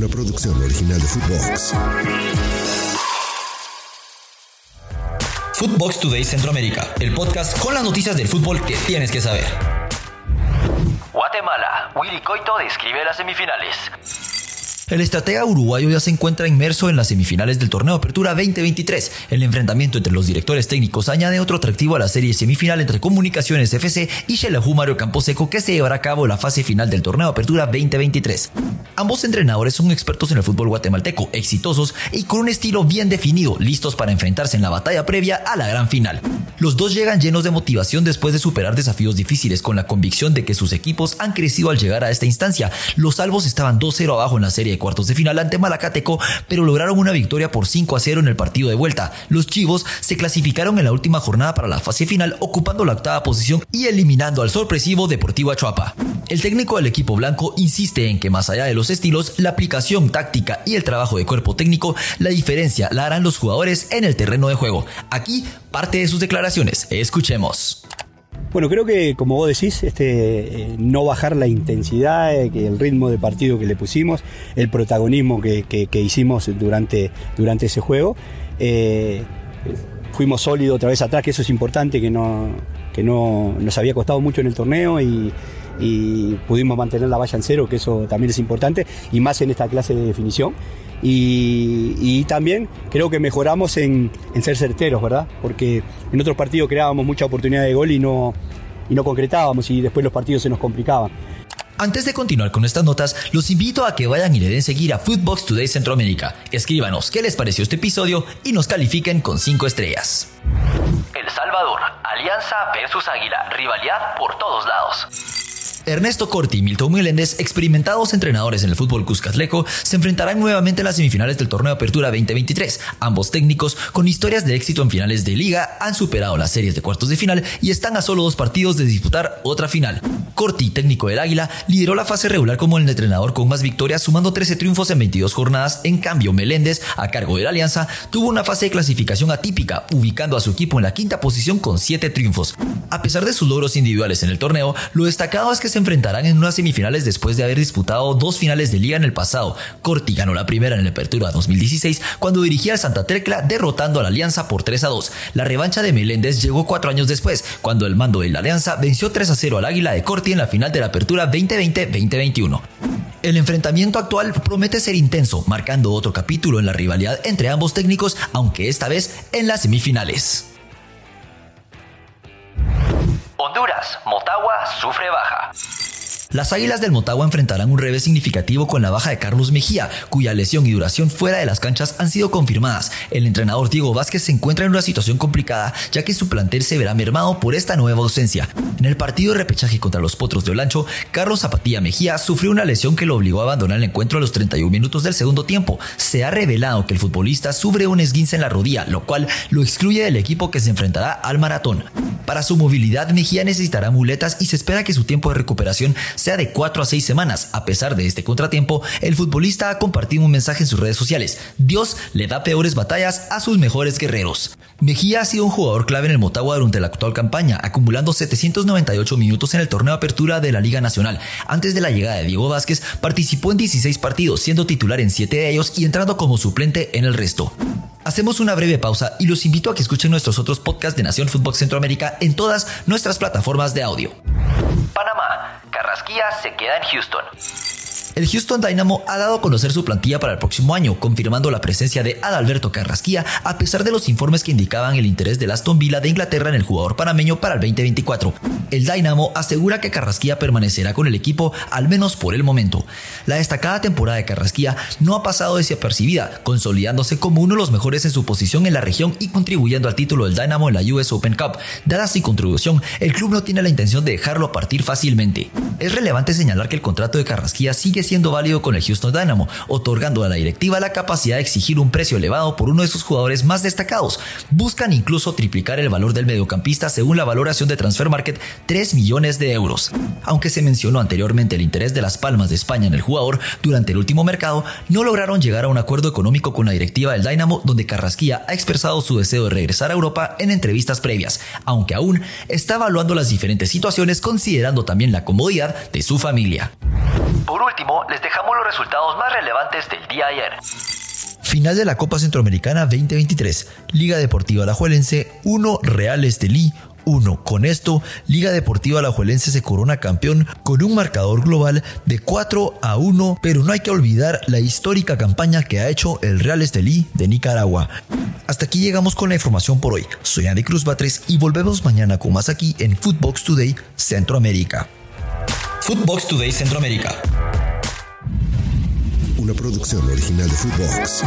una producción original de Footbox. Footbox Today Centroamérica, el podcast con las noticias del fútbol que tienes que saber. Guatemala. Willy Coito describe las semifinales. El estratega uruguayo ya se encuentra inmerso en las semifinales del torneo Apertura 2023. El enfrentamiento entre los directores técnicos añade otro atractivo a la serie semifinal entre Comunicaciones FC y Xelajú Mario Camposeco que se llevará a cabo la fase final del torneo Apertura 2023. Ambos entrenadores son expertos en el fútbol guatemalteco, exitosos y con un estilo bien definido, listos para enfrentarse en la batalla previa a la gran final. Los dos llegan llenos de motivación después de superar desafíos difíciles con la convicción de que sus equipos han crecido al llegar a esta instancia. Los salvos estaban 2-0 abajo en la serie cuartos de final ante Malacateco, pero lograron una victoria por 5 a 0 en el partido de vuelta. Los Chivos se clasificaron en la última jornada para la fase final, ocupando la octava posición y eliminando al sorpresivo Deportivo Achuapa. El técnico del equipo blanco insiste en que más allá de los estilos, la aplicación táctica y el trabajo de cuerpo técnico, la diferencia la harán los jugadores en el terreno de juego. Aquí parte de sus declaraciones. Escuchemos. Bueno, creo que como vos decís, este, eh, no bajar la intensidad, eh, el ritmo de partido que le pusimos, el protagonismo que, hicimos durante, durante ese juego. Eh, fuimos sólidos otra vez atrás, que eso es importante, que no, que no nos había costado mucho en el torneo y, y pudimos mantener la valla en cero, que eso también es importante, y más en esta clase de definición. Y, también creo que mejoramos en, ser certeros, ¿verdad? Porque en otros partidos creábamos mucha oportunidad de gol y no, y no concretábamos y después los partidos se nos complicaban. Antes de continuar con estas notas, los invito a que vayan y le den seguir a Footbox Today Centroamérica. Escríbanos qué les pareció este episodio y nos califiquen con 5 estrellas. El Salvador, Alianza versus Águila, rivalidad por todos lados. Ernesto Corti y Milton Meléndez, experimentados entrenadores en el fútbol cuscatleco, se enfrentarán nuevamente en las semifinales del torneo Apertura 2023. Ambos técnicos, con historias de éxito en finales de liga, han superado las series de cuartos de final y están a solo dos partidos de disputar otra final. Corti, técnico del Águila, lideró la fase regular como el entrenador con más victorias, sumando 13 triunfos en 22 jornadas. En cambio, Meléndez, a cargo de la Alianza, tuvo una fase de clasificación atípica, ubicando a su equipo en la quinta posición con 7 triunfos. A pesar de sus logros individuales en el torneo, lo destacado es que se enfrentarán en unas semifinales después de haber disputado dos finales de liga en el pasado. Corti ganó la primera en el Apertura 2016 cuando dirigía al Santa Tecla derrotando a la Alianza por 3 a 2. La revancha de Meléndez llegó cuatro años después, cuando el mando de la Alianza venció 3 a 0 al Águila de Corti en la final de la Apertura 2020-2021. El enfrentamiento actual promete ser intenso, marcando otro capítulo en la rivalidad entre ambos técnicos, aunque esta vez en las semifinales. Honduras, Motagua sufre baja. Las Águilas del Motagua enfrentarán un revés significativo con la baja de Carlos Mejía, cuya lesión y duración fuera de las canchas han sido confirmadas. El entrenador Diego Vázquez se encuentra en una situación complicada, ya que su plantel se verá mermado por esta nueva ausencia. En el partido de repechaje contra los Potros de Olancho, Carlos Zapatilla Mejía sufrió una lesión que lo obligó a abandonar el encuentro a los 31 minutos del segundo tiempo. Se ha revelado que el futbolista sufre un esguince en la rodilla, lo cual lo excluye del equipo que se enfrentará al maratón. Para su movilidad, Mejía necesitará muletas y se espera que su tiempo de recuperación sea de 4 a 6 semanas. A pesar de este contratiempo, el futbolista ha compartido un mensaje en sus redes sociales. Dios le da peores batallas a sus mejores guerreros. Mejía ha sido un jugador clave en el Motagua durante la actual campaña, acumulando 798 minutos en el torneo apertura de la Liga Nacional. Antes de la llegada de Diego Vázquez, participó en 16 partidos, siendo titular en 7 de ellos y entrando como suplente en el resto. Hacemos una breve pausa y los invito a que escuchen nuestros otros podcasts de Nación Fútbol Centroamérica en todas nuestras plataformas de audio. Panamá, Carrasquilla se queda en Houston. El Houston Dynamo ha dado a conocer su plantilla para el próximo año, confirmando la presencia de Adalberto Carrasquilla, a pesar de los informes que indicaban el interés del Aston Villa de Inglaterra en el jugador panameño para el 2024. El Dynamo asegura que Carrasquilla permanecerá con el equipo al menos por el momento. La destacada temporada de Carrasquilla no ha pasado desapercibida, consolidándose como uno de los mejores en su posición en la región y contribuyendo al título del Dynamo en la US Open Cup. Dada su contribución, el club no tiene la intención de dejarlo partir fácilmente. Es relevante señalar que el contrato de Carrasquilla sigue siendo válido con el Houston Dynamo, otorgando a la directiva la capacidad de exigir un precio elevado por uno de sus jugadores más destacados. Buscan incluso triplicar el valor del mediocampista según la valoración de Transfer Market 3 millones de euros. Aunque se mencionó anteriormente el interés de las Palmas de España en el jugador durante el último mercado, no lograron llegar a un acuerdo económico con la directiva del Dynamo donde Carrasquilla ha expresado su deseo de regresar a Europa en entrevistas previas, aunque aún está evaluando las diferentes situaciones considerando también la comodidad de su familia. Por último, les dejamos los resultados más relevantes del día ayer. Final de la Copa Centroamericana 2023. Liga Deportiva Alajuelense 1 Real Estelí 1. Con esto, Liga Deportiva Alajuelense se corona campeón con un marcador global de 4 a 1, pero no hay que olvidar la histórica campaña que ha hecho el Real Estelí de Nicaragua. Hasta aquí llegamos con la información por hoy. Soy Andy Cruz Batres y volvemos mañana con más aquí en Footbox Today Centroamérica. Footbox Today Centroamérica. Una producción original de Footbox.